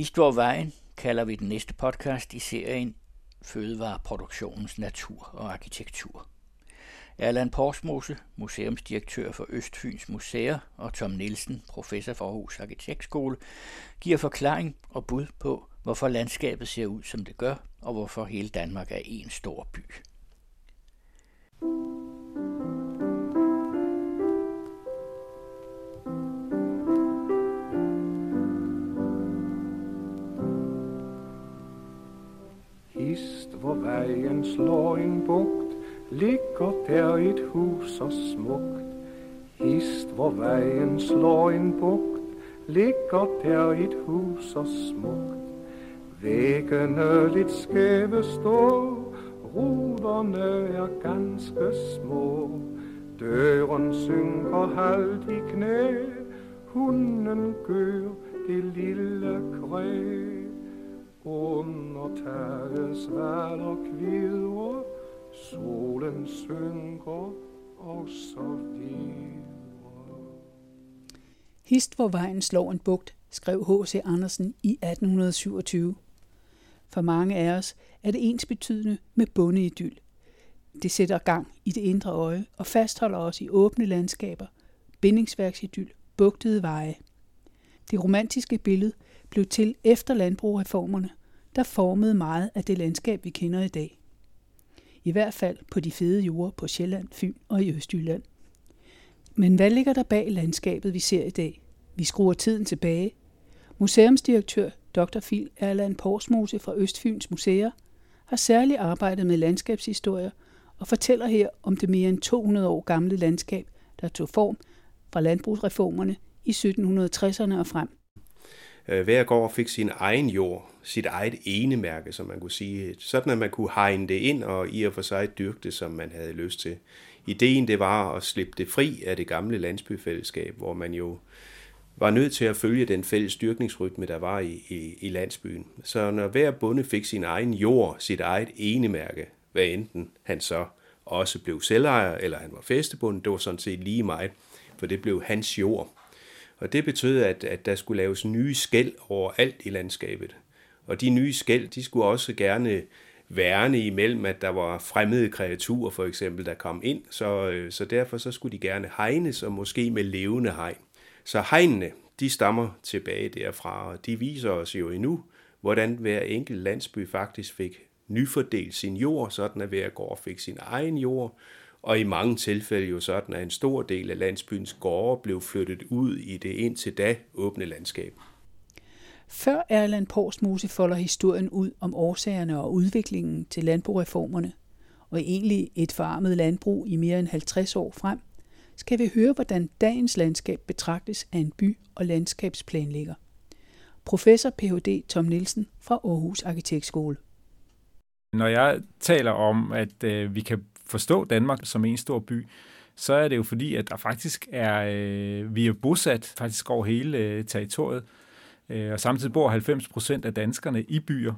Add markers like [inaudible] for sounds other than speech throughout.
Historvejen kalder vi den næste podcast i serien Fødevareproduktionens natur og arkitektur. Erland Porsmose, museumsdirektør for Østfyns Museer, og Tom Nielsen, professor for Aarhus Arkitektskole, giver forklaring og bud på, hvorfor landskabet ser ud, som det gør, og hvorfor hele Danmark er en stor by. Hvor vejen slår en bugt, ligger der et hus så smukt. Hist, hvor vejen slår en bugt, ligger der et hus så smukt. Væggene lidt skæve står, ruderne er ganske små. Døren synker halvt i knæ, hunden gør det lille kræ. Under taget svaler kvider, solen synker og så videre. Hist, hvor vejen slår en bugt, skrev H.C. Andersen i 1827. For mange af os er det ens betydende med bondeidyl. Det sætter gang i det indre øje og fastholder os i åbne landskaber, bindingsværksidyl, bugtede veje. Det romantiske billede blev til efter landbrugreformerne, der formede meget af det landskab, vi kender i dag. I hvert fald på de fede jorde på Sjælland, Fyn og i Østjylland. Men hvad ligger der bag landskabet, vi ser i dag? Vi skruer tiden tilbage. Museumsdirektør Dr. Phil Erland Porsmose fra Østfyns Museer har særligt arbejdet med landskabshistorier og fortæller her om det mere end 200 år gamle landskab, der tog form fra landbrugsreformerne i 1760'erne og frem. Øh, hver gård fik sin egen jord, sit eget enemærke, som man kunne sige, sådan at man kunne hegne det ind og i og for sig dyrke det, som man havde lyst til. Ideen det var at slippe det fri af det gamle landsbyfællesskab, hvor man jo var nødt til at følge den fælles dyrkningsrytme, der var i, i, i landsbyen. Så når hver bonde fik sin egen jord, sit eget enemærke, hvad enten han så også blev selvejer, eller han var festebund, det var sådan set lige meget, for det blev hans jord. Og det betød, at, at der skulle laves nye skæld overalt i landskabet. Og de nye skæld, de skulle også gerne værne imellem, at der var fremmede kreaturer for eksempel, der kom ind. Så, øh, så derfor så skulle de gerne hegnes, og måske med levende hegn. Så hegnene, de stammer tilbage derfra, og de viser os jo endnu, hvordan hver enkelt landsby faktisk fik nyfordelt sin jord, sådan at hver gård fik sin egen jord, og i mange tilfælde jo sådan, at en stor del af landsbyens gårde blev flyttet ud i det indtil da åbne landskab. Før Erland Porsmose folder historien ud om årsagerne og udviklingen til landbrugreformerne, og egentlig et farmet landbrug i mere end 50 år frem, skal vi høre, hvordan dagens landskab betragtes af en by- og landskabsplanlægger. Professor Ph.D. Tom Nielsen fra Aarhus Arkitektskole. Når jeg taler om, at øh, vi kan forstå Danmark som en stor by, så er det jo fordi, at der faktisk er, øh, vi er bosat faktisk over hele øh, territoriet, øh, og samtidig bor 90 procent af danskerne i byer.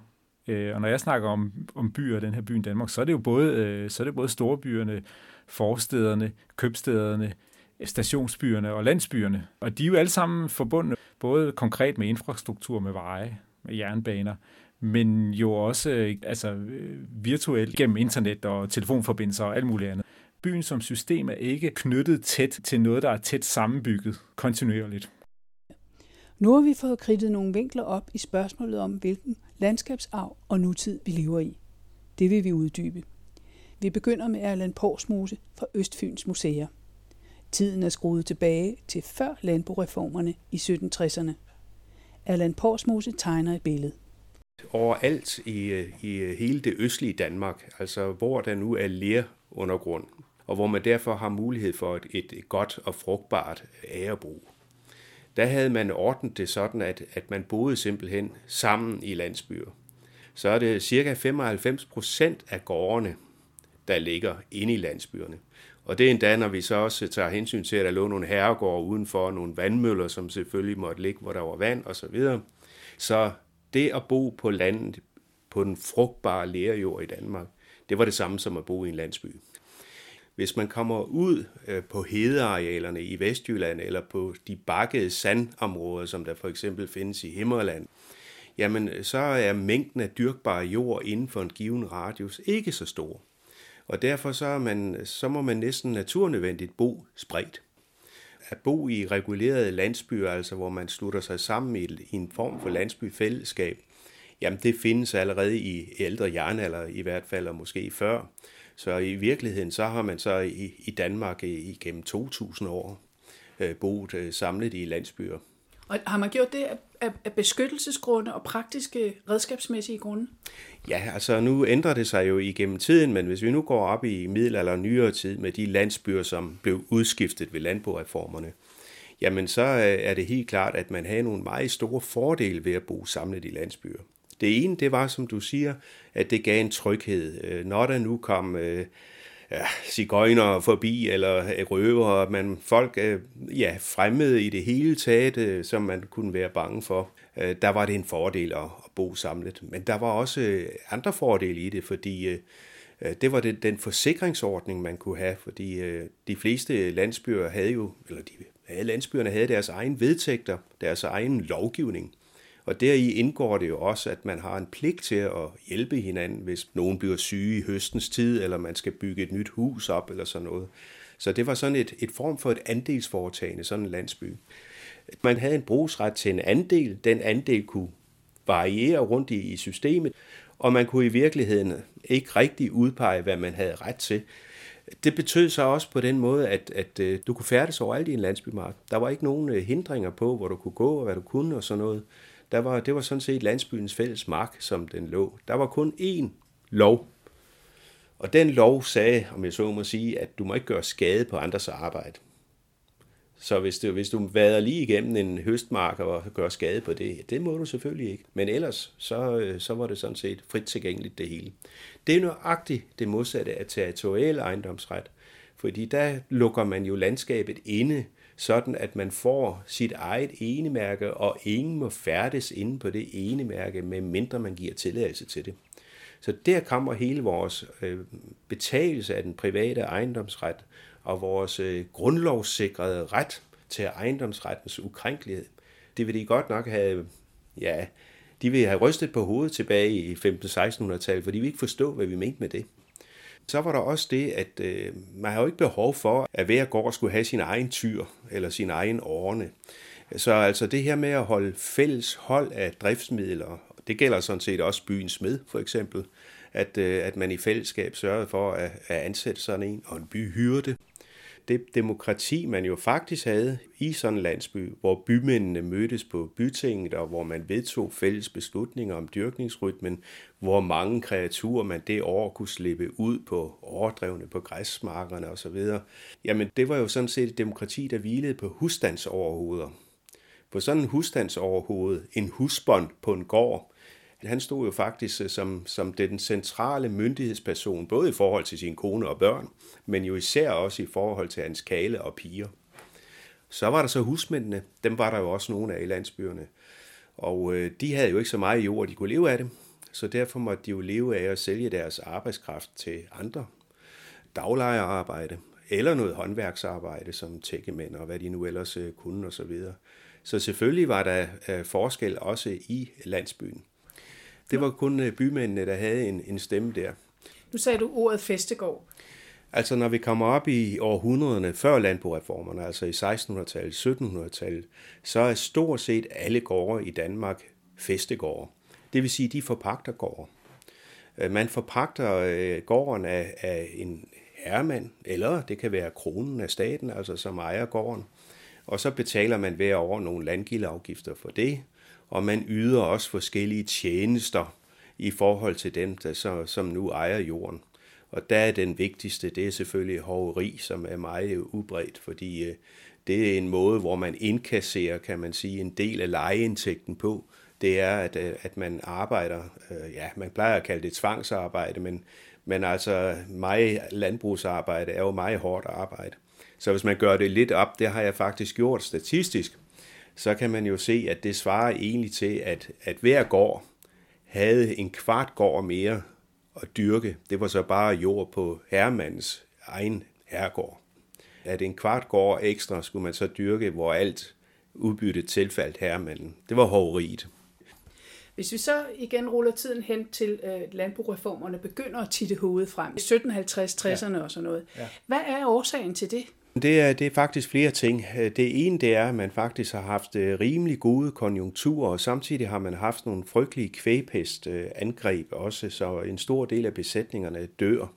Øh, og når jeg snakker om, om byer, den her by i Danmark, så er det jo både, øh, så er det både storbyerne, forstederne, købstederne, stationsbyerne og landsbyerne. Og de er jo alle sammen forbundet både konkret med infrastruktur, med veje, med jernbaner, men jo også øh, altså, øh, virtuelt gennem internet og telefonforbindelser og alt muligt andet. Byen som system er ikke knyttet tæt til noget, der er tæt sammenbygget kontinuerligt. Nu har vi fået kridtet nogle vinkler op i spørgsmålet om, hvilken landskabsarv og nutid vi lever i. Det vil vi uddybe. Vi begynder med Erland Porsmose fra Østfyns Museer. Tiden er skruet tilbage til før landboreformerne i 1760'erne. Erland Porsmose tegner et billede overalt i, i hele det østlige Danmark, altså hvor der nu er ler undergrund, og hvor man derfor har mulighed for et, et godt og frugtbart ærebrug. Der havde man ordnet det sådan, at, at man boede simpelthen sammen i landsbyer. Så er det cirka 95 procent af gårdene, der ligger inde i landsbyerne. Og det er endda, når vi så også tager hensyn til, at der lå nogle herregårde udenfor, nogle vandmøller, som selvfølgelig måtte ligge, hvor der var vand osv. Så, videre. så det at bo på landet, på den frugtbare lærjord i Danmark, det var det samme som at bo i en landsby. Hvis man kommer ud øh, på hedearealerne i Vestjylland eller på de bakkede sandområder, som der for eksempel findes i Himmerland, jamen øh, så er mængden af dyrkbar jord inden for en given radius ikke så stor. Og derfor så, er man, så må man næsten naturnødvendigt bo spredt. At bo i regulerede landsbyer, altså hvor man slutter sig sammen i en form for landsbyfællesskab, jamen det findes allerede i ældre jernalder i hvert fald, og måske før. Så i virkeligheden, så har man så i, i Danmark igennem 2000 år øh, boet øh, samlet i landsbyer. Og har man gjort det af, af beskyttelsesgrunde og praktiske redskabsmæssige grunde? Ja, altså nu ændrer det sig jo igennem tiden, men hvis vi nu går op i middelalder og nyere tid med de landsbyer, som blev udskiftet ved landboreformerne, jamen så øh, er det helt klart, at man havde nogle meget store fordele ved at bo samlet i landsbyer. Det ene, det var, som du siger, at det gav en tryghed. Øh, når der nu kom øh, ja, cigøjner forbi, eller øh, røver, man folk øh, ja, fremmede i det hele taget, øh, som man kunne være bange for. Der var det en fordel at, bo samlet. Men der var også andre fordele i det, fordi det var det, den forsikringsordning, man kunne have, fordi de fleste landsbyer havde jo, eller de alle landsbyerne havde deres egen vedtægter, deres egen lovgivning. Og deri indgår det jo også, at man har en pligt til at hjælpe hinanden, hvis nogen bliver syge i høstens tid, eller man skal bygge et nyt hus op, eller sådan noget. Så det var sådan et, et form for et andelsforetagende, sådan en landsby. Man havde en brugsret til en andel. Den andel kunne variere rundt i, i systemet, og man kunne i virkeligheden ikke rigtig udpege, hvad man havde ret til. Det betød så også på den måde, at, at, øh, du kunne færdes over i en landsbymark. Der var ikke nogen øh, hindringer på, hvor du kunne gå og hvad du kunne og sådan noget der var, det var sådan set landsbyens fælles mark, som den lå. Der var kun én lov, og den lov sagde, om jeg så må sige, at du må ikke gøre skade på andres arbejde. Så hvis du, hvis du vader lige igennem en høstmark og gør skade på det, det må du selvfølgelig ikke. Men ellers, så, øh, så var det sådan set frit tilgængeligt det hele. Det er nøjagtigt det modsatte af territorial ejendomsret, fordi der lukker man jo landskabet inde, sådan at man får sit eget enemærke, og ingen må færdes inde på det enemærke, medmindre man giver tilladelse til det. Så der kommer hele vores øh, betalelse af den private ejendomsret og vores øh, grundlovssikrede ret til ejendomsrettens ukrænkelighed. Det vil de godt nok have, ja, de vil have rystet på hovedet tilbage i 15-1600-tallet, fordi vi ikke forstår, hvad vi mente med det. Så var der også det, at øh, man har jo ikke behov for, at hver gård skulle have sin egen tyr eller sin egen årne. Så altså det her med at holde fælles hold af driftsmidler, det gælder sådan set også byens smed for eksempel, at, øh, at man i fællesskab sørgede for at, at ansætte sådan en og en byhyrde det demokrati, man jo faktisk havde i sådan en landsby, hvor bymændene mødtes på bytinget, og hvor man vedtog fælles beslutninger om dyrkningsrytmen, hvor mange kreaturer man det år kunne slippe ud på overdrevne på græsmarkerne osv. Jamen, det var jo sådan set et demokrati, der hvilede på husstandsoverhoveder. På sådan en husstandsoverhoved, en husbånd på en gård, han stod jo faktisk øh, som, som den centrale myndighedsperson, både i forhold til sin kone og børn, men jo især også i forhold til hans kale og piger. Så var der så husmændene, dem var der jo også nogle af i landsbyerne. Og øh, de havde jo ikke så meget jord, de kunne leve af det, så derfor måtte de jo leve af at sælge deres arbejdskraft til andre. Daglejerarbejde, eller noget håndværksarbejde som tækkemænd og hvad de nu ellers øh, kunne osv. Så, videre. så selvfølgelig var der øh, forskel også i landsbyen. Det var kun øh, bymændene, der havde en, en stemme der. Nu sagde du ordet festegård. Altså når vi kommer op i århundrederne før landboreformerne, altså i 1600-tallet, 1700-tallet, så er stort set alle gårde i Danmark festegårde. Det vil sige, de forpagter gårde. Øh, man forpagter øh, gården af, af en herremand, eller det kan være kronen af staten, altså som ejer gården. Og så betaler man hver år nogle landgildeafgifter for det, og man yder også forskellige tjenester i forhold til dem, der så, som nu ejer jorden. Og der er den vigtigste, det er selvfølgelig hoveri, som er meget udbredt, fordi øh, det er en måde, hvor man indkasserer, kan man sige, en del af lejeindtægten på. Det er, at, øh, at man arbejder, øh, ja, man plejer at kalde det tvangsarbejde, men, men altså meget landbrugsarbejde er jo meget hårdt arbejde. Så hvis man gør det lidt op, det har jeg faktisk gjort statistisk, så kan man jo se, at det svarer egentlig til, at, at hver gård havde en kvart gård mere at dyrke. Det var så bare jord på herremands egen herregård. At en kvart gård ekstra skulle man så dyrke, hvor alt udbyttet tilfaldt herremanden. Det var hoveriet. Hvis vi så igen ruller tiden hen til øh, landbrugreformerne, begynder at titte hovedet frem, 1750-60'erne ja. og sådan noget. Ja. Hvad er årsagen til det? Det er, det er faktisk flere ting. Øh, det ene det er, at man faktisk har haft øh, rimelig gode konjunkturer, og samtidig har man haft nogle frygtelige kvægpestangreb også, så en stor del af besætningerne dør.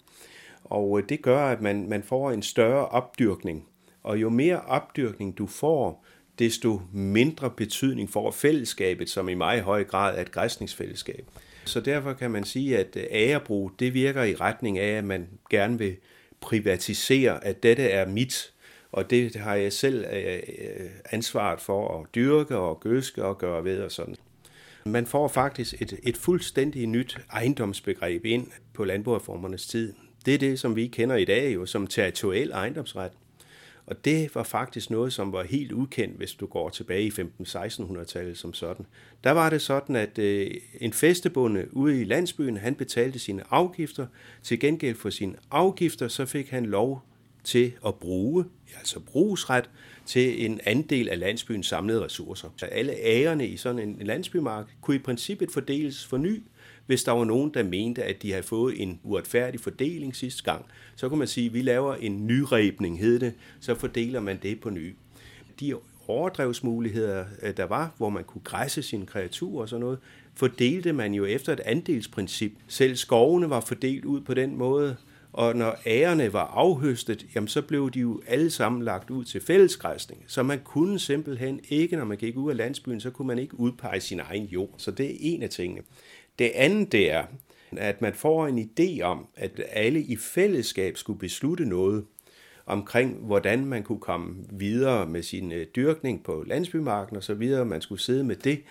Og øh, det gør, at man, man får en større opdyrkning. Og jo mere opdyrkning du får, desto mindre betydning får fællesskabet, som i meget høj grad er et græsningsfællesskab. Så derfor kan man sige, at ærebrug, det virker i retning af, at man gerne vil privatisere, at dette er mit, og det har jeg selv øh, øh, ansvaret for at dyrke og gøske og gøre ved og sådan. Man får faktisk et, et fuldstændig nyt ejendomsbegreb ind på landboreformernes tid. Det er det, som vi kender i dag jo som territorial ejendomsret. Og det var faktisk noget, som var helt ukendt, hvis du går tilbage i 15-1600-tallet som sådan. Der var det sådan, at øh, en festebonde ude i landsbyen, han betalte sine afgifter. Til gengæld for sine afgifter, så fik han lov til at bruge, altså brugsret, til en andel af landsbyens samlede ressourcer. Så alle ærerne i sådan en landsbymark kunne i princippet fordeles for ny, hvis der var nogen, der mente, at de havde fået en uretfærdig fordeling sidste gang, så kunne man sige, at vi laver en nyrebning, hed det, så fordeler man det på ny. De overdrevsmuligheder, øh, der var, hvor man kunne græsse sine kreaturer og sådan noget, fordelte man jo efter et andelsprincip. Selv skovene var fordelt ud på den måde, og når ærerne var afhøstet, jamen så blev de jo alle sammen lagt ud til fællesgræsning. Så man kunne simpelthen ikke, når man gik ud af landsbyen, så kunne man ikke udpege sin egen jord. Så det er en af tingene. Det andet det er, at man får en idé om, at alle i fællesskab skulle beslutte noget omkring, hvordan man kunne komme videre med sin øh, dyrkning på landsbymarken og så videre, man skulle sidde med det.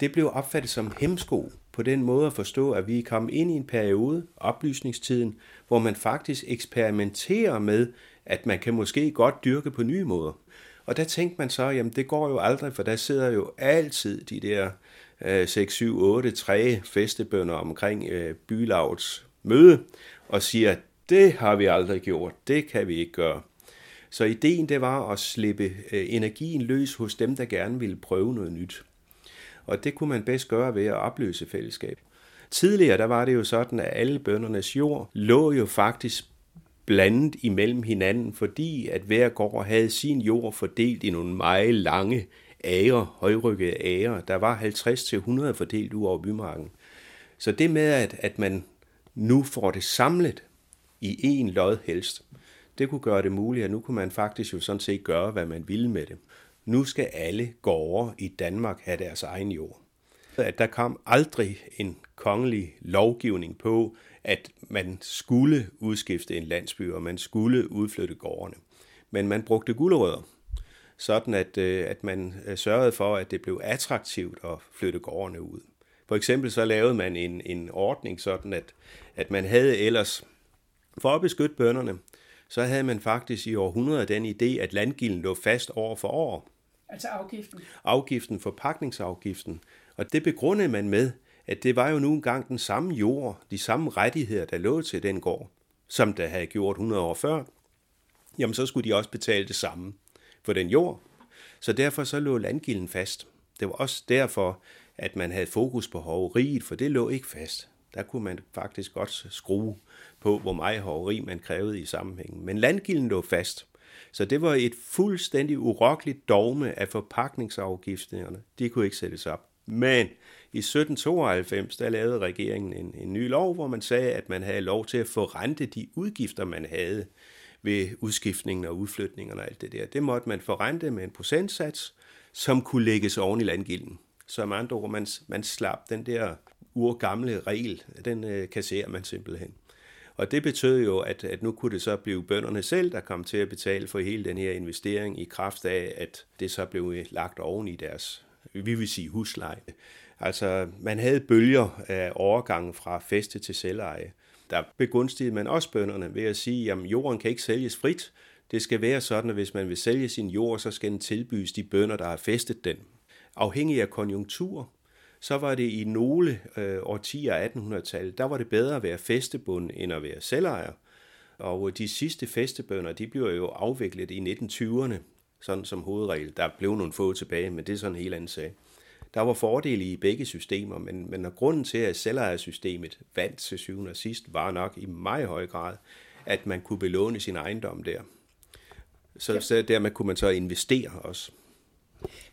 Det blev opfattet som hemsko på den måde at forstå, at vi kom ind i en periode, oplysningstiden, hvor man faktisk eksperimenterer med, at man kan måske godt dyrke på nye måder. Og der tænkte man så, jamen det går jo aldrig, for der sidder jo altid de der 6, 7, 8, 3 festebønder omkring øh, bylavets møde og siger, det har vi aldrig gjort, det kan vi ikke gøre. Så ideen det var at slippe øh, energien løs hos dem, der gerne ville prøve noget nyt. Og det kunne man bedst gøre ved at opløse fællesskab. Tidligere der var det jo sådan, at alle bøndernes jord lå jo faktisk blandet imellem hinanden, fordi at hver gård havde sin jord fordelt i nogle meget lange ære, højrykkede ære. Der var 50-100 fordelt ud over bymarken. Så det med, at, at man nu får det samlet i én lod helst, det kunne gøre det muligt, at nu kunne man faktisk jo sådan set gøre, hvad man ville med det. Nu skal alle gårde i Danmark have deres egen jord. At der kom aldrig en kongelig lovgivning på, at man skulle udskifte en landsby, og man skulle udflytte gårdene. Men man brugte gulerødder sådan at, øh, at man øh, sørgede for, at det blev attraktivt at flytte gårdene ud. For eksempel så lavede man en, en ordning sådan, at, at man havde ellers, for at beskytte bønderne, så havde man faktisk i århundreder den idé, at landgilden lå fast år for år. Altså afgiften? Afgiften, forpakningsafgiften. Og det begrundede man med, at det var jo nu engang den samme jord, de samme rettigheder, der lå til den gård, som der havde gjort 100 år før. Jamen så skulle de også betale det samme for den jord. Så derfor så lå landgilden fast. Det var også derfor, at man havde fokus på hoveriet, for det lå ikke fast. Der kunne man faktisk godt skrue på, hvor meget hoveri man krævede i sammenhængen. Men landgilden lå fast. Så det var et fuldstændig urokkeligt dogme af forpakningsafgifterne. De kunne ikke sættes op. Men i 1792, der lavede regeringen en, en ny lov, hvor man sagde, at man havde lov til at forrente de udgifter, man havde ved udskiftningen og udflytningen og alt det der. Det måtte man forrente med en procentsats, som kunne lægges oven i landgilden. Så med andre ord, man, man slap den der urgamle regel, den øh, kasserer man simpelthen. Og det betød jo, at, at nu kunne det så blive bønderne selv, der kom til at betale for hele den her investering i kraft af, at det så blev øh, lagt oven i deres, vi vil sige husleje. Altså, man havde bølger af overgangen fra feste til selveje der begunstigede man også bønderne ved at sige, at jorden kan ikke sælges frit. Det skal være sådan, at hvis man vil sælge sin jord, så skal den tilbydes de bønder, der har festet den. Afhængig af konjunktur, så var det i nogle øh, årtier af 1800-tallet, der var det bedre at være festebund end at være selvejer. Og de sidste festebønder, de blev jo afviklet i 1920'erne, sådan som hovedregel. Der blev nogle få tilbage, men det er sådan en helt anden sag. Der var fordele i begge systemer, men, men grunden til, at selvejersystemet vandt til syvende og sidst, var nok i meget høj grad, at man kunne belåne sin ejendom der. Så, så dermed kunne man så investere også.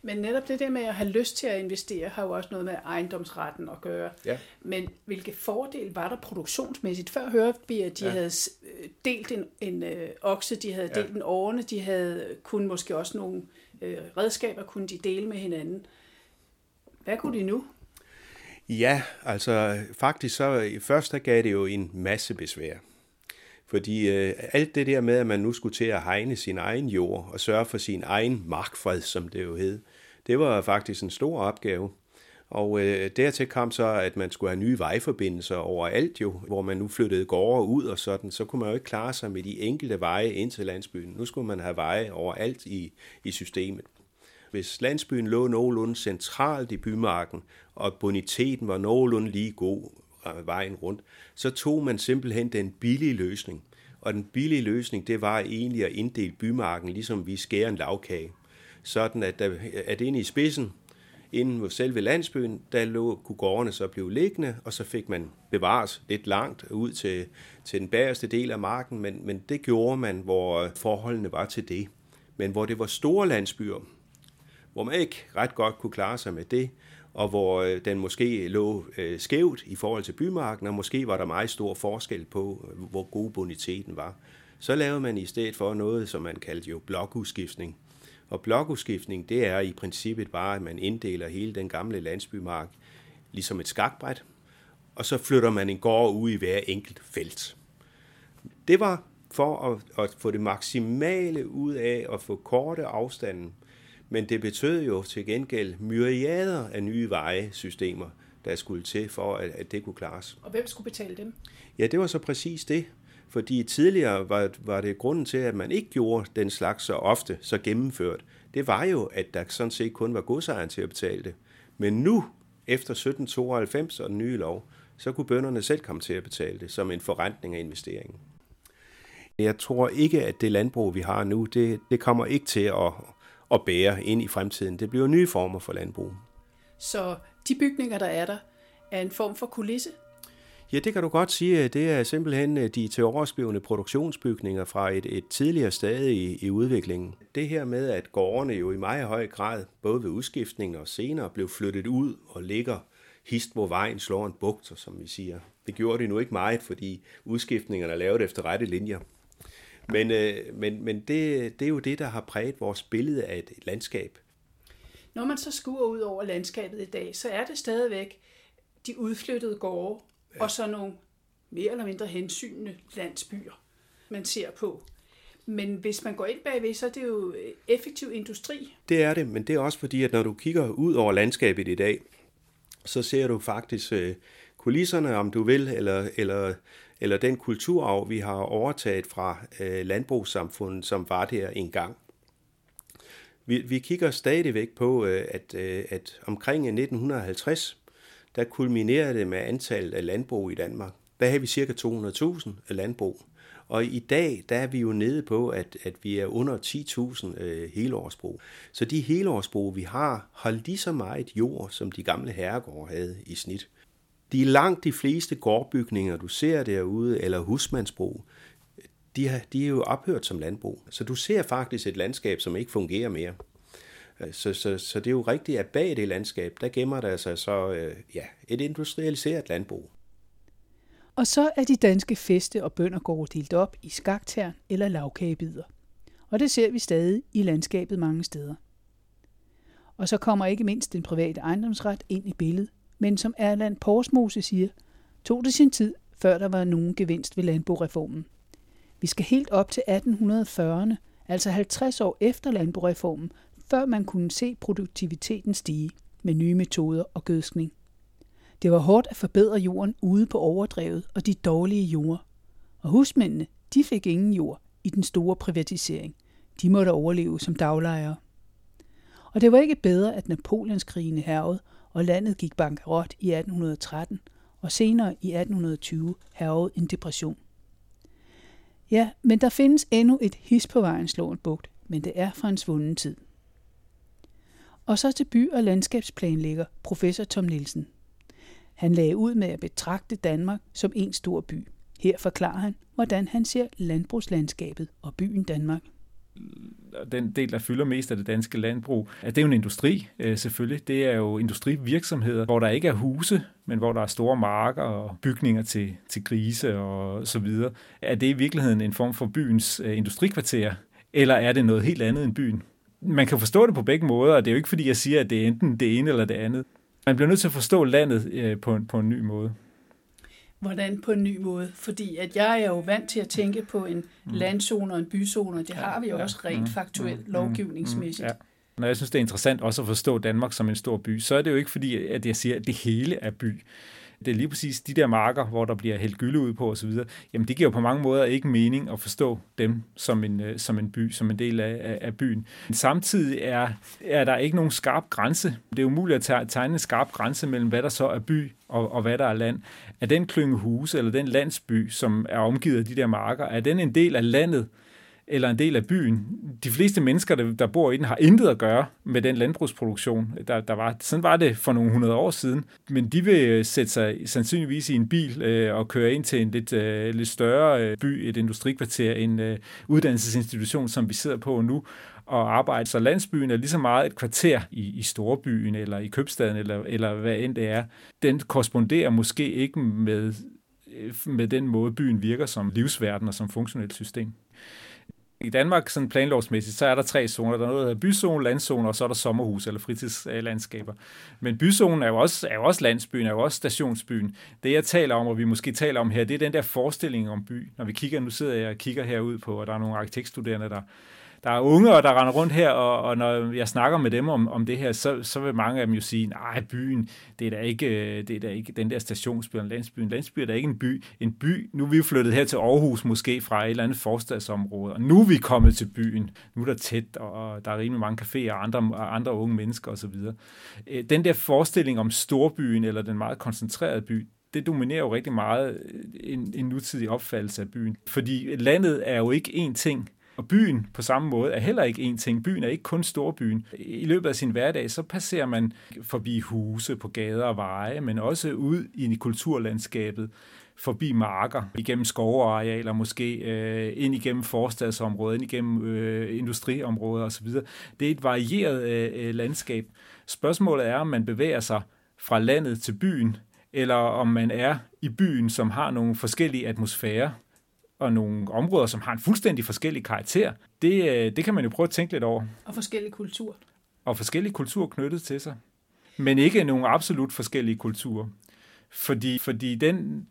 Men netop det der med at have lyst til at investere, har jo også noget med ejendomsretten at gøre. Ja. Men hvilke fordele var der produktionsmæssigt? Før hørte vi, at de ja. havde øh, delt en, en øh, okse, de havde delt ja. en årene, de havde kun måske også nogle øh, redskaber, kunne de dele med hinanden. Hvad kunne de nu? Ja, altså faktisk så først der gav det jo en masse besvær. Fordi øh, alt det der med, at man nu skulle til at hegne sin egen jord og sørge for sin egen markfred, som det jo hed, det var faktisk en stor opgave. Og øh, dertil kom så, at man skulle have nye vejforbindelser overalt jo, hvor man nu flyttede gårde ud og sådan, så kunne man jo ikke klare sig med de enkelte veje ind til landsbyen. Nu skulle man have veje overalt i, i systemet. Hvis landsbyen lå nogenlunde centralt i bymarken, og boniteten var nogenlunde lige god, øh, vejen rundt, så tog man simpelthen den billige løsning. Og den billige løsning, det var egentlig at inddele bymarken, ligesom vi skærer en lavkage. Sådan at, der, at inde i spidsen, inden mod selve landsbyen, der lå, kunne gårdene så blive liggende, og så fik man bevares lidt langt ud til, til den bagerste del af marken, men, men det gjorde man, hvor øh, forholdene var til det. Men hvor det var store landsbyer, hvor man ikke ret godt kunne klare sig med det, og hvor øh, den måske lå øh, skævt i forhold til bymarken, og måske var der meget stor forskel på, øh, hvor god boniteten var. Så lavede man i stedet for noget, som man kaldte jo blokudskiftning. Og blokudskiftning, det er i princippet bare, at man inddeler hele den gamle landsbymark ligesom et skakbræt, og så flytter man en gård ud i hver enkelt felt. Det var for at, at få det maksimale ud af at få korte afstanden men det betød jo til gengæld myriader af nye vejesystemer, der skulle til for, at, at det kunne klares. Og hvem skulle betale dem? Ja, det var så præcis det. Fordi tidligere var, var det grunden til, at man ikke gjorde den slags så ofte, så gennemført. Det var jo, at der sådan set kun var godsejeren til at betale det. Men nu, efter 1792 og den nye lov, så kunne bønderne selv komme til at betale det som en forrentning af investeringen. Jeg tror ikke, at det landbrug, vi har nu, det, det kommer ikke til at, at bære ind i fremtiden. Det bliver nye former for landbrug. Så de bygninger, der er der, er en form for kulisse? Ja, det kan du godt sige. Det er simpelthen øh, de til overskrivende produktionsbygninger fra et, et tidligere stadie i, i udviklingen. Det her med, at gårdene jo i meget høj grad, både ved udskiftning og senere, blev flyttet ud og ligger hist, hvor vejen slår en bugt, som vi siger. Det gjorde de nu ikke meget, fordi udskiftningerne er lavet efter rette linjer. Men, øh, men, men det, det er jo det, der har præget vores billede af et landskab. Når man så skuer ud over landskabet i dag, så er det stadigvæk de udflyttede gårde ja. og så nogle mere eller mindre hensynende landsbyer, man ser på. Men hvis man går ind bagved, så er det jo effektiv industri. Det er det, men det er også fordi, at når du kigger ud over landskabet i dag, så ser du faktisk øh, kulisserne, om du vil, eller, eller eller den kulturarv, vi har overtaget fra øh, landbrugssamfundet, som var der engang. Vi, vi kigger stadigvæk på, øh, at, øh, at omkring 1950, der kulminerede det med antallet af landbrug i Danmark. Der havde vi cirka 200.000 landbrug. Og i dag, der er vi jo nede på, at, at vi er under 10.000 øh, helårsbrug. Så de helårsbrug, vi har, har lige så meget jord, som de gamle herregårde havde i snit. De langt de fleste gårdbygninger, du ser derude, eller husmandsbrug, de, har, de er jo ophørt som landbrug. Så du ser faktisk et landskab, som ikke fungerer mere. Øh, så, så, så det er jo rigtigt, at bag det landskab, der gemmer der sig så øh, ja, et industrialiseret landbrug. Og så er de danske feste- og bøndergårde delt op i skaktern eller lavkagebider. Og det ser vi stadig i landskabet mange steder. Og så kommer ikke mindst den private ejendomsret ind i billedet, men som Erland Porsmose siger, tog det sin tid, før der var nogen gevinst ved landboreformen. Vi skal helt op til 1840'erne, altså 50 år efter landboreformen, før man kunne se produktiviteten stige med nye metoder og gødskning. Det var hårdt at forbedre jorden ude på overdrevet og de dårlige jorder. Og husmændene, de fik ingen jord i den store privatisering. De måtte overleve som daglejere. Og det var ikke bedre, at Napoleonskrigene hervede, og landet gik bankerot i 1813, og senere i 1820 hervede en depression. Ja, men der findes endnu et his på vejen slåen bugt, men det er fra en svunden tid. og så til by- og landskabsplanlægger professor Tom Nielsen. Han lagde ud med at betragte Danmark som en stor by. Her forklarer han, hvordan han ser landbrugslandskabet og byen Danmark den del, der fylder mest af det danske landbrug, at det er jo en industri, øh, selvfølgelig. Det er jo industrivirksomheder, hvor der ikke er huse, men hvor der er store marker og bygninger til, til grise og så videre. Er det i virkeligheden en form for byens øh, industrikvarter, eller er det noget helt andet end byen? Man kan forstå det på begge måder, og det er jo ikke fordi, jeg siger, at det er enten det ene eller det andet. Man bliver nødt til at forstå landet øh, på på, på en ny måde. Hvordan på en ny måde? Fordi at jeg er jo vant til at tænke på en mm. landzone og en byzone, og det ja, har vi jo ja, også rent mm, faktuelt mm, lovgivningsmæssigt. Mm, ja. Når jeg synes, det er interessant også at forstå Danmark som en stor by, så er det jo ikke fordi, at jeg siger, at det hele er by det er lige præcis de der marker, hvor der bliver hældt gylde ud på osv., jamen det giver jo på mange måder ikke mening at forstå dem som en, øh, som en by, som en del af, af byen. Samtidig er, er der ikke nogen skarp grænse. Det er umuligt at tegne en skarp grænse mellem, hvad der så er by og, og hvad der er land. Er den klynge huse eller den landsby, som er omgivet af de der marker, er den en del af landet, eller en del af byen. De fleste mennesker, der, der bor i den, har intet at gøre med den landbrugsproduktion, der, der var. Sådan var det for nogle hundrede år siden. Men de vil øh, sætte sig sandsynligvis i en bil øh, og køre ind til en lidt, øh, lidt større øh, by, et industrikvarter, en øh, uddannelsesinstitution, som vi sidder på nu, og arbejde. Så landsbyen er lige så meget et kvarter i, i storbyen, eller i købstaden, eller, eller hvad end det er. Den korresponderer måske ikke med, øh, med den måde, byen virker som livsverden og som funktionelt system. I Danmark, sådan planlovsmæssigt, så er der tre zoner. Der er noget, der hedder byzone, landzone, og så er der sommerhus eller fritidslandskaber. Men byzonen er jo, også, er jo også landsbyen, er jo også stationsbyen. Det, jeg taler om, og vi måske taler om her, det er den der forestilling om by. Når vi kigger, nu sidder jeg og kigger herud på, og der er nogle arkitektstuderende, der, der er unge, og der render rundt her, og, og når jeg snakker med dem om, om det her, så, så vil mange af dem jo sige, nej, byen, det er da ikke, øh, det er da ikke den der stationsby, en landsby. En landsby er da ikke en by. En by, nu er vi jo flyttet her til Aarhus, måske fra et eller andet forstadsområde, og nu er vi kommet til byen. Nu er der tæt, og der er rimelig mange caféer og andre, og andre unge mennesker osv. Øh, den der forestilling om storbyen, eller den meget koncentrerede by, det dominerer jo rigtig meget øh, en, en nutidig opfattelse af byen. Fordi landet er jo ikke én ting. Og byen på samme måde er heller ikke en ting. Byen er ikke kun storbyen. I løbet af sin hverdag, så passerer man forbi huse på gader og veje, men også ud i kulturlandskabet forbi marker, igennem skovarealer måske, øh, ind igennem forstadsområder, ind igennem øh, industriområder osv. Det er et varieret øh, øh landskab. Spørgsmålet er, om man bevæger sig fra landet til byen, eller om man er i byen, som har nogle forskellige atmosfærer og nogle områder, som har en fuldstændig forskellig karakter, det, øh, det kan man jo prøve at tænke lidt over. Og forskellige kulturer. Og forskellige kulturer knyttet til sig. Men ikke nogle absolut forskellige kulturer. Fordi, fordi den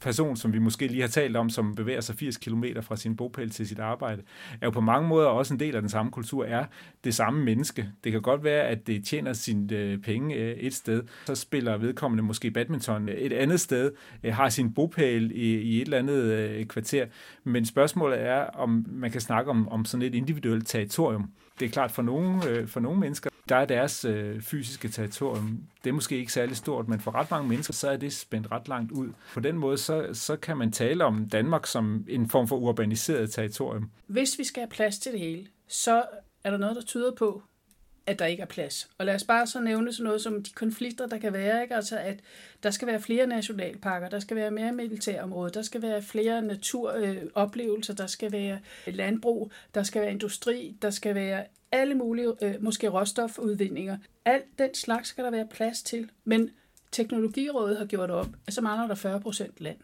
person, som vi måske lige har talt om, som bevæger sig 80 km fra sin bopæl til sit arbejde, er jo på mange måder også en del af den samme kultur, er det samme menneske. Det kan godt være, at det tjener sine øh, penge øh, et sted, så spiller vedkommende måske badminton et andet sted, øh, har sin bopæl i, et eller andet kvarter, men spørgsmålet er, om man kan snakke om, om sådan et individuelt territorium. Det er klart for nogle, for nogle mennesker, der er deres øh, fysiske territorium, det er måske ikke særlig stort, men for ret mange mennesker, så er det spændt ret langt ud. På den måde, så, så kan man tale om Danmark som en form for urbaniseret territorium. Hvis vi skal have plads til det hele, så er der noget, der tyder på, at der ikke er plads. Og lad os bare så nævne sådan noget som de konflikter, der kan være. Ikke? Altså, at der skal være flere nationalparker, der skal være mere militærområde, der skal være flere naturoplevelser, øh, der skal være landbrug, der skal være industri, der skal være alle mulige, øh, måske råstofudvindinger. Alt den slags skal der være plads til. Men Teknologirådet har gjort op, at så mangler der 40 procent land.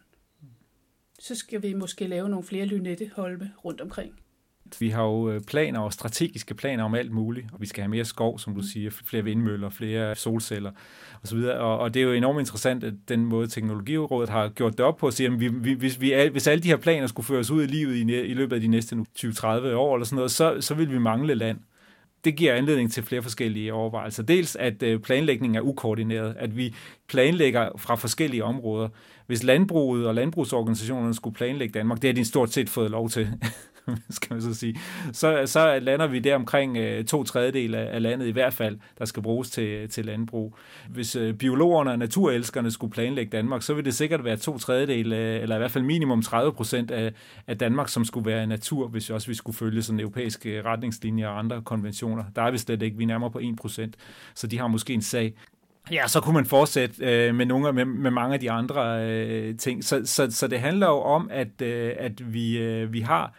Så skal vi måske lave nogle flere lynetteholme rundt omkring. Vi har jo øh, planer og strategiske planer om alt muligt. Vi skal have mere skov, som du siger, flere vindmøller, flere solceller osv. Og, og det er jo enormt interessant, at den måde Teknologirådet har gjort det op på, at sige, at vi, vi, hvis, vi, hvis alle de her planer skulle føres ud i livet i, i løbet af de næste 20-30 år eller sådan noget, så, så vil vi mangle land det giver anledning til flere forskellige overvejelser. Dels at øh, planlægningen er ukoordineret, at vi planlægger fra forskellige områder. Hvis landbruget og landbrugsorganisationerne skulle planlægge Danmark, det har de stort set fået lov til. [laughs] [laughs] skal man så sige, så, så lander vi der omkring øh, to tredjedel af, landet i hvert fald, der skal bruges til, til landbrug. Hvis øh, biologerne og naturelskerne skulle planlægge Danmark, så ville det sikkert være to tredjedel, øh, eller i hvert fald minimum 30 procent af, af Danmark, som skulle være natur, hvis også vi skulle følge sådan europæiske retningslinjer og andre konventioner. Der er vi slet ikke, vi er nærmere på 1 procent, så de har måske en sag. Ja, så kunne man fortsætte øh, med nogle med, med mange af de andre øh, ting. Så, så, så det handler jo om, at, øh, at vi, øh, vi har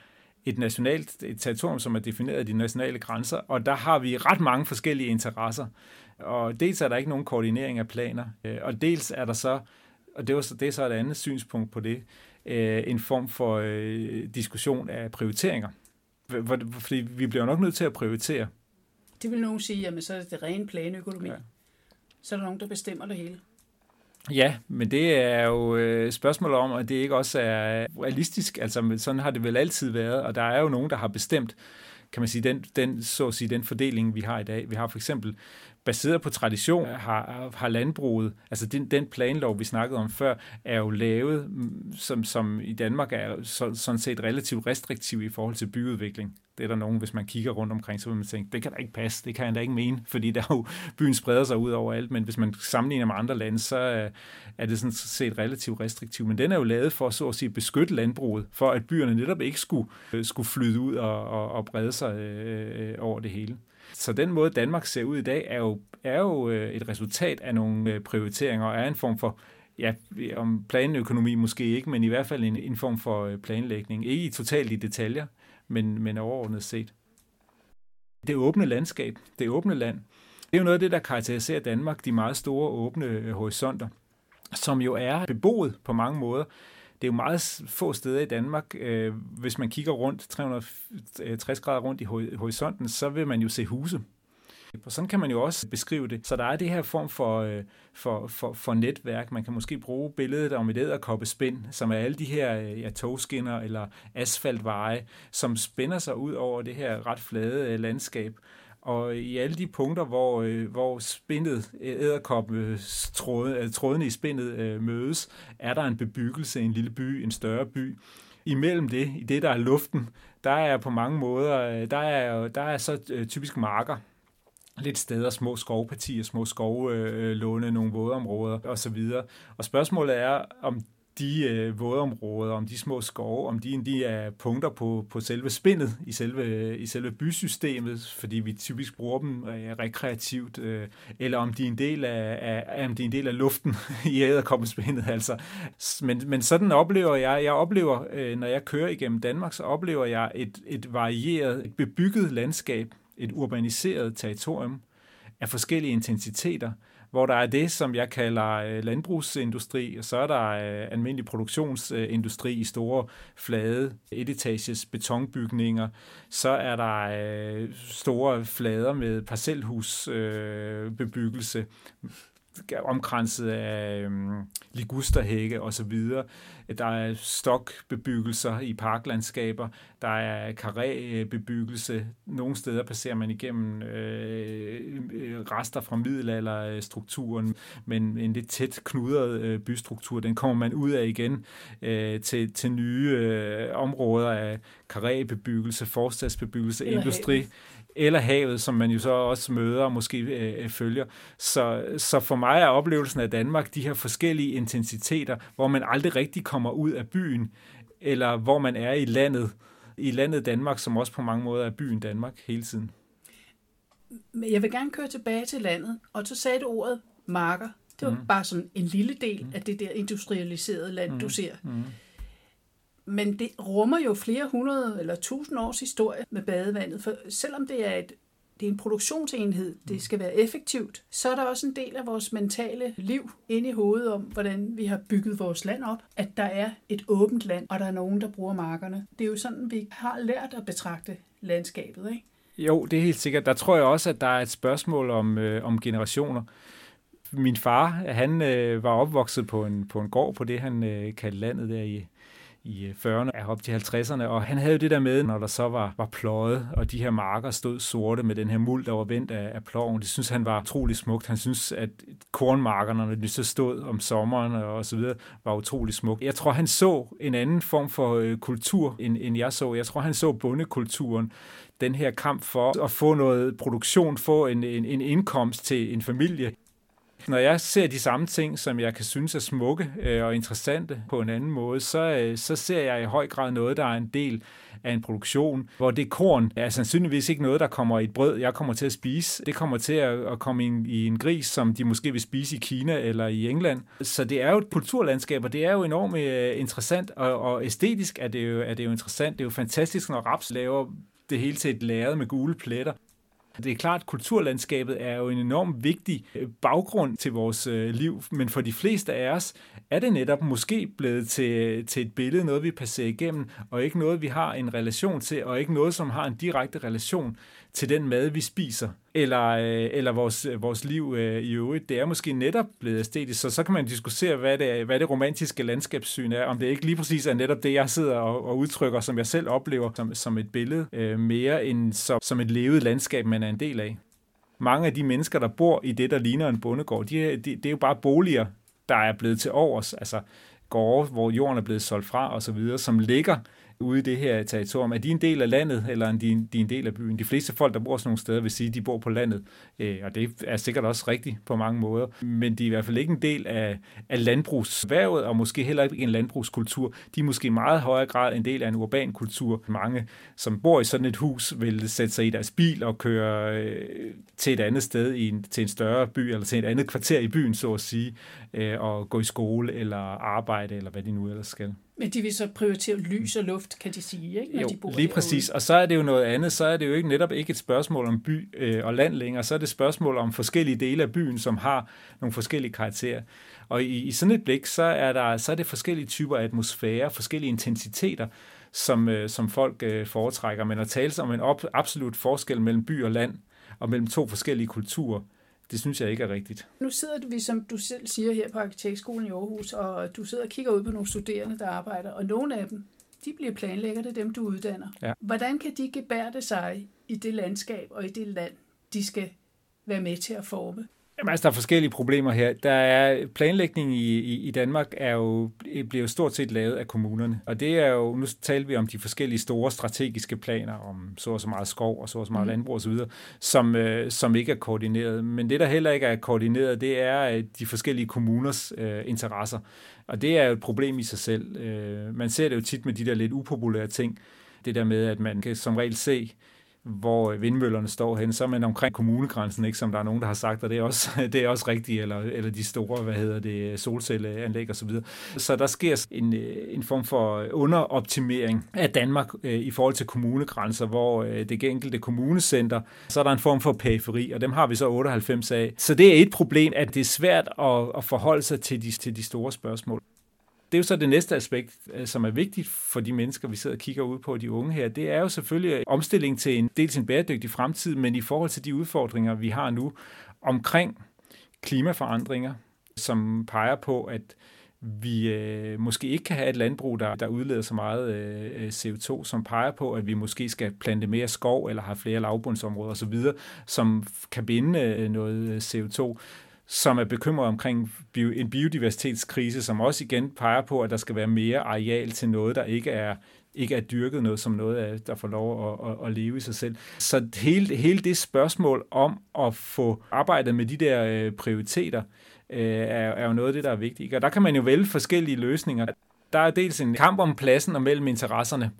et nationalt et territorium, som er defineret af de nationale grænser, og der har vi ret mange forskellige interesser. Og dels er der ikke nogen koordinering af planer, øh, og dels er der så, og det, var så, det er så et andet synspunkt på det, øh, en form for øh, diskussion af prioriteringer. Fordi vi bliver nok nødt til at prioritere. Det vil nogen sige, at så er det ren planøkonomi. Ja så er der nogen, der bestemmer det hele. Ja, men det er jo øh, et spørgsmål om, at det ikke også er realistisk. Altså, sådan har det vel altid været, og der er jo nogen, der har bestemt, kan man sige, den, den, så at sige, den fordeling, vi har i dag. Vi har for eksempel, baseret på tradition, har, har landbruget, altså den, den planlov, vi snakkede om før, er jo lavet, som, som i Danmark er så, sådan set relativt restriktiv i forhold til byudvikling. Det er der nogen, hvis man kigger rundt omkring, så vil man tænke, det kan da ikke passe, det kan jeg da ikke mene, [laughs] fordi der jo, byen spreder sig ud over alt, men hvis man sammenligner med andre lande, så er det sådan set relativt restriktivt. Men den er jo lavet for så at sige beskytte landbruget, for at byerne netop ikke skulle, øh, skulle flyde ud og, og, og brede sig øh, over det hele. Så den måde, Danmark ser ud i dag, er jo, er jo øh, et resultat af nogle øh, prioriteringer, og er en form for ja, om planøkonomi måske ikke, men i hvert fald en, en form for øh, planlægning. Ikke i totalt i detaljer, men, men overordnet set. Det åbne landskab, det åbne land, det er jo noget af det, der karakteriserer Danmark, de meget store åbne horisonter, som jo er beboet på mange måder. Det er jo meget få steder i Danmark. Øh, hvis man kigger rundt 360 øh, grader rundt i horisonten, så vil man jo se huse. Og sådan kan man jo også beskrive det. Så der er det her form for, øh, for, for, for netværk. Man kan måske bruge billedet om et æderkoppespind, som er alle de her øh, ja, togskinner eller asfaltveje, som spænder sig ud over det her ret flade landskab. Og i alle de punkter, hvor, øh, hvor spindet, øh, æderkoppetrådene tråd, øh, trådene i spindet mødes, er der en bebyggelse, en lille by, en større by. Imellem det, i det der er luften, der er på mange måder, der er, der er så typisk marker, lidt steder, små skovpartier, små skovlåne, nogle vådområder osv. Og spørgsmålet er, om de øh, vådområder, om de små skove, om de, de er punkter på, på selve spindet i selve, i selve bysystemet, fordi vi typisk bruger dem øh, rekreativt, øh, eller om de er en del af, af, om de er en del af luften [laughs] i æderkoppespindet. Altså. Men, men sådan oplever jeg, jeg oplever, øh, når jeg kører igennem Danmark, så oplever jeg et, et varieret, et bebygget landskab, et urbaniseret territorium af forskellige intensiteter, hvor der er det, som jeg kalder øh, landbrugsindustri, og så er der øh, almindelig produktionsindustri i store, flade, etetages betonbygninger. Så er der øh, store flader med parcelhusbebyggelse, omkranset af øhm, ligusterhække osv. Der er stokbebyggelser i parklandskaber, der er karrébebyggelse. Nogle steder passerer man igennem øh, rester fra middelalderstrukturen, men en lidt tæt knudret øh, bystruktur, den kommer man ud af igen øh, til, til nye øh, områder af karrébebyggelse, forstadsbebyggelse, industri. Eller havet, som man jo så også møder og måske øh, følger. Så, så for mig er oplevelsen af Danmark de her forskellige intensiteter, hvor man aldrig rigtig kommer ud af byen, eller hvor man er i landet, i landet Danmark, som også på mange måder er byen Danmark hele tiden. Men jeg vil gerne køre tilbage til landet, og så sagde du ordet marker. Det var mm. bare sådan en lille del mm. af det der industrialiserede land, mm. du ser. Mm. Men det rummer jo flere hundrede eller tusind års historie med badevandet, for selvom det er et det er en produktionsenhed, det skal være effektivt, så er der også en del af vores mentale liv inde i hovedet om, hvordan vi har bygget vores land op, at der er et åbent land, og der er nogen, der bruger markerne. Det er jo sådan, vi har lært at betragte landskabet, ikke? Jo, det er helt sikkert. Der tror jeg også, at der er et spørgsmål om, øh, om generationer. Min far, han øh, var opvokset på en, på en gård på det, han øh, kaldte landet der i, i øh, 40'erne og op til 50'erne, og han havde jo det der med, når der så var, var pløjet, og de her marker stod sorte med den her muld, der var vendt af, af ploven. Det synes han var utrolig smukt. Han synes, at kornmarkerne, når de så stod om sommeren og så videre, var utrolig smukt. Jeg tror, han så en anden form for øh, kultur, end, end jeg så. Jeg tror, han så bondekulturen, den her kamp for at få noget produktion, få en, en, en indkomst til en familie. Når jeg ser de samme ting, som jeg kan synes er smukke øh, og interessante på en anden måde, så, øh, så ser jeg i høj grad noget, der er en del af en produktion, hvor det korn er sandsynligvis ikke noget, der kommer i et brød, jeg kommer til at spise. Det kommer til at, at komme i en, i en gris, som de måske vil spise i Kina eller i England. Så det er jo et kulturlandskab, og det er jo enormt øh, interessant, og, og æstetisk er det, jo, er det jo interessant. Det er jo fantastisk, når raps laver det hele til et lærred med gule pletter. Det er klart, at kulturlandskabet er jo en enorm vigtig øh, baggrund til vores øh, liv, men for de fleste af os er det netop måske blevet til, øh, til et billede, noget vi passerer igennem, og ikke noget, vi har en relation til, og ikke noget, som har en direkte relation til den mad, vi spiser, eller, øh, eller vores, øh, vores liv øh, i øvrigt. Det er måske netop blevet æstetisk, så så kan man diskutere, hvad det, hvad det romantiske landskabssyn er, om det ikke lige præcis er netop det, jeg sidder og, og udtrykker, som jeg selv oplever som, som et billede, øh, mere end som, som et levet landskab, man er en del af. Mange af de mennesker, der bor i det, der ligner en bondegård, de, de, det er jo bare boliger, der er blevet til overs, altså gårde, hvor jorden er blevet solgt fra osv., som ligger ude i det her territorium. Er de en del af landet, eller er de, de en del af byen? De fleste folk, der bor sådan nogle steder, vil sige, at de bor på landet. Øh, og det er sikkert også rigtigt på mange måder. Men de er i hvert fald ikke en del af, af landbrugsværvet, og måske heller ikke en landbrugskultur. De er måske i meget højere grad en del af en urban kultur. Mange, som bor i sådan et hus, vil sætte sig i deres bil og køre øh, til et andet sted, i en, til en større by, eller til et andet kvarter i byen, så at sige, øh, og gå i skole, eller arbejde, eller hvad de nu ellers skal. Men de vil så prioritere lys og luft, kan de sige, ikke? Når jo, de bor lige derude. præcis. Og så er det jo noget andet. Så er det jo ikke netop ikke et spørgsmål om by øh, og land længere. Så er det et spørgsmål om forskellige dele af byen, som har nogle forskellige karakterer. Og i, i sådan et blik, så er, der, så er det forskellige typer af atmosfære, forskellige intensiteter, som, øh, som folk øh, foretrækker. Men at tale om en op, absolut forskel mellem by og land, og mellem to forskellige kulturer, det synes jeg ikke er rigtigt. Nu sidder vi, som du selv siger, her på Arkitektskolen i Aarhus, og du sidder og kigger ud på nogle studerende, der arbejder, og nogle af dem, de bliver planlægger, det er dem, du uddanner. Ja. Hvordan kan de gebærde sig i det landskab og i det land, de skal være med til at forme? Jamen, altså, der er forskellige problemer her. Der er planlægning i, i, i Danmark er jo, bliver jo stort set lavet af kommunerne. Og det er jo, nu taler vi om de forskellige store strategiske planer, om så og så meget skov og så og så meget mm. landbrug osv., som, øh, som ikke er koordineret. Men det, der heller ikke er koordineret, det er øh, de forskellige kommuners øh, interesser. Og det er jo et problem i sig selv. Øh, man ser det jo tit med de der lidt upopulære ting. Det der med, at man kan som regel se, hvor vindmøllerne står hen, så er man omkring kommunegrænsen, ikke, som der er nogen, der har sagt, og det er også, [laughs] det er også rigtigt, eller, eller de store, hvad hedder det, solcelleanlæg og så videre. Så der sker en, øh, en form for underoptimering af Danmark øh, i forhold til kommunegrænser, hvor øh, det enkelte kommunecenter, så er der en form for periferi, og dem har vi så 98 af. Så det er et problem, at det er svært at, at forholde sig til de, til de store spørgsmål det er jo så det næste aspekt, øh, som er vigtigt for de mennesker, vi sidder og kigger ud på, de unge her. Det er jo selvfølgelig omstilling til en dels en bæredygtig fremtid, men i forhold til de udfordringer, vi har nu omkring klimaforandringer, som peger på, at vi øh, måske ikke kan have et landbrug, der, der udleder så meget øh, øh CO2, som peger på, at vi måske skal plante mere skov eller have flere lavbundsområder osv., som kan binde øh, noget øh, CO2 som er bekymret omkring en biodiversitetskrise, som også igen peger på, at der skal være mere areal til noget, der ikke er ikke er dyrket noget som noget, der får lov at, at, at leve i sig selv. Så hele, hele det spørgsmål om at få arbejdet med de der øh, prioriteter, øh, er, er jo noget af det, der er vigtigt. Og der kan man jo vælge forskellige løsninger. Der er dels en kamp om pladsen og mellem interesserne.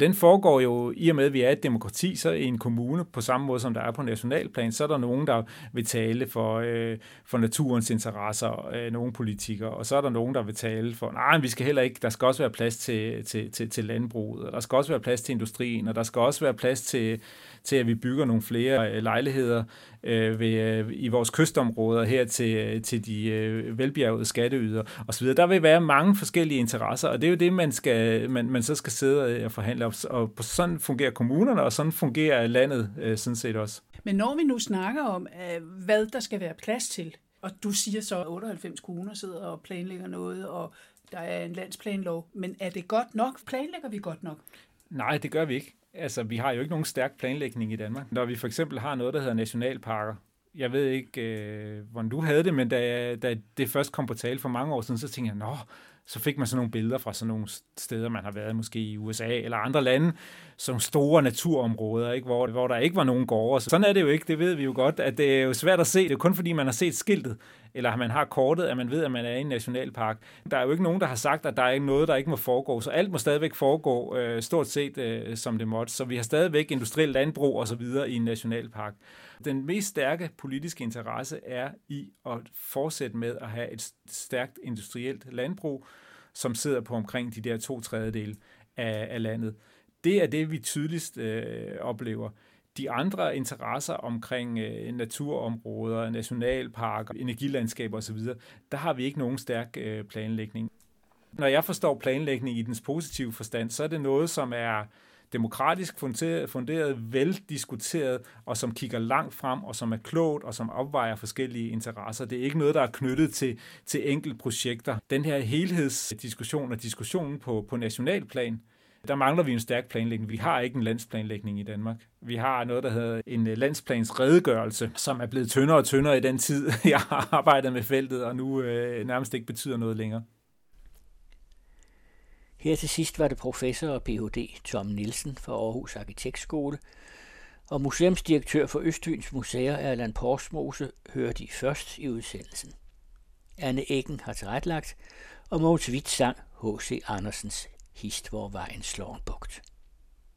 Den foregår jo, i og med at vi er et demokrati, så i en kommune, på samme måde som der er på nationalplan, så er der nogen, der vil tale for, øh, for naturens interesser, øh, nogle politikere, og så er der nogen, der vil tale for, nej, vi skal heller ikke, der skal også være plads til, til, til, til landbruget, og der skal også være plads til industrien, og der skal også være plads til, til at vi bygger nogle flere øh, lejligheder øh, ved, øh, i vores kystområder her til, øh, til de øh, velbjergede skatteyder osv. Der vil være mange forskellige interesser, og det er jo det, man, skal, man, man så skal sidde og forhandle. Og sådan fungerer kommunerne, og sådan fungerer landet øh, sådan set også. Men når vi nu snakker om, øh, hvad der skal være plads til, Og du siger så, at 98 kommuner sidder og planlægger noget, og der er en landsplanlov. Men er det godt nok? Planlægger vi godt nok? Nej, det gør vi ikke. Altså, vi har jo ikke nogen stærk planlægning i Danmark. Når vi for eksempel har noget, der hedder nationalparker, jeg ved ikke, øh, hvordan du havde det, men da, da det først kom på tale for mange år siden, så tænkte jeg, nå, så fik man sådan nogle billeder fra sådan nogle steder, man har været måske i USA eller andre lande, som store naturområder, ikke? Hvor, hvor der ikke var nogen gårde. Sådan er det jo ikke, det ved vi jo godt, at det er jo svært at se. Det er kun fordi, man har set skiltet, eller man har kortet, at man ved, at man er i en nationalpark. Der er jo ikke nogen, der har sagt, at der er noget, der ikke må foregå, så alt må stadigvæk foregå øh, stort set, øh, som det måtte. Så vi har stadigvæk industriel landbrug og så videre i en nationalpark. Den mest stærke politiske interesse er i at fortsætte med at have et stærkt industrielt landbrug, som sidder på omkring de der to tredjedele af, af landet. Det er det, vi tydeligst øh, oplever. De andre interesser omkring øh, naturområder, nationalparker, energilandskaber osv., der har vi ikke nogen stærk øh, planlægning. Når jeg forstår planlægning i dens positive forstand, så er det noget, som er demokratisk funderet, funderet, veldiskuteret, og som kigger langt frem, og som er klogt, og som opvejer forskellige interesser. Det er ikke noget, der er knyttet til, til enkelte projekter. Den her helhedsdiskussion og diskussionen på, på nationalplan, der mangler vi en stærk planlægning. Vi har ikke en landsplanlægning i Danmark. Vi har noget, der hedder en øh, landsplans redegørelse, som er blevet tyndere og tyndere i den tid, [laughs] jeg har arbejdet med feltet, og nu øh, nærmest ikke betyder noget længere. Her til sidst var det professor og Ph.D. Tom Nielsen fra Aarhus Arkitektskole, og museumsdirektør for Østfyns Museer Erland Porsmose hører de først i udsendelsen. Anne Eggen har tilrettelagt, og Mogens Witt sang H.C. Andersens Hist, hvor vejen slår en bugt.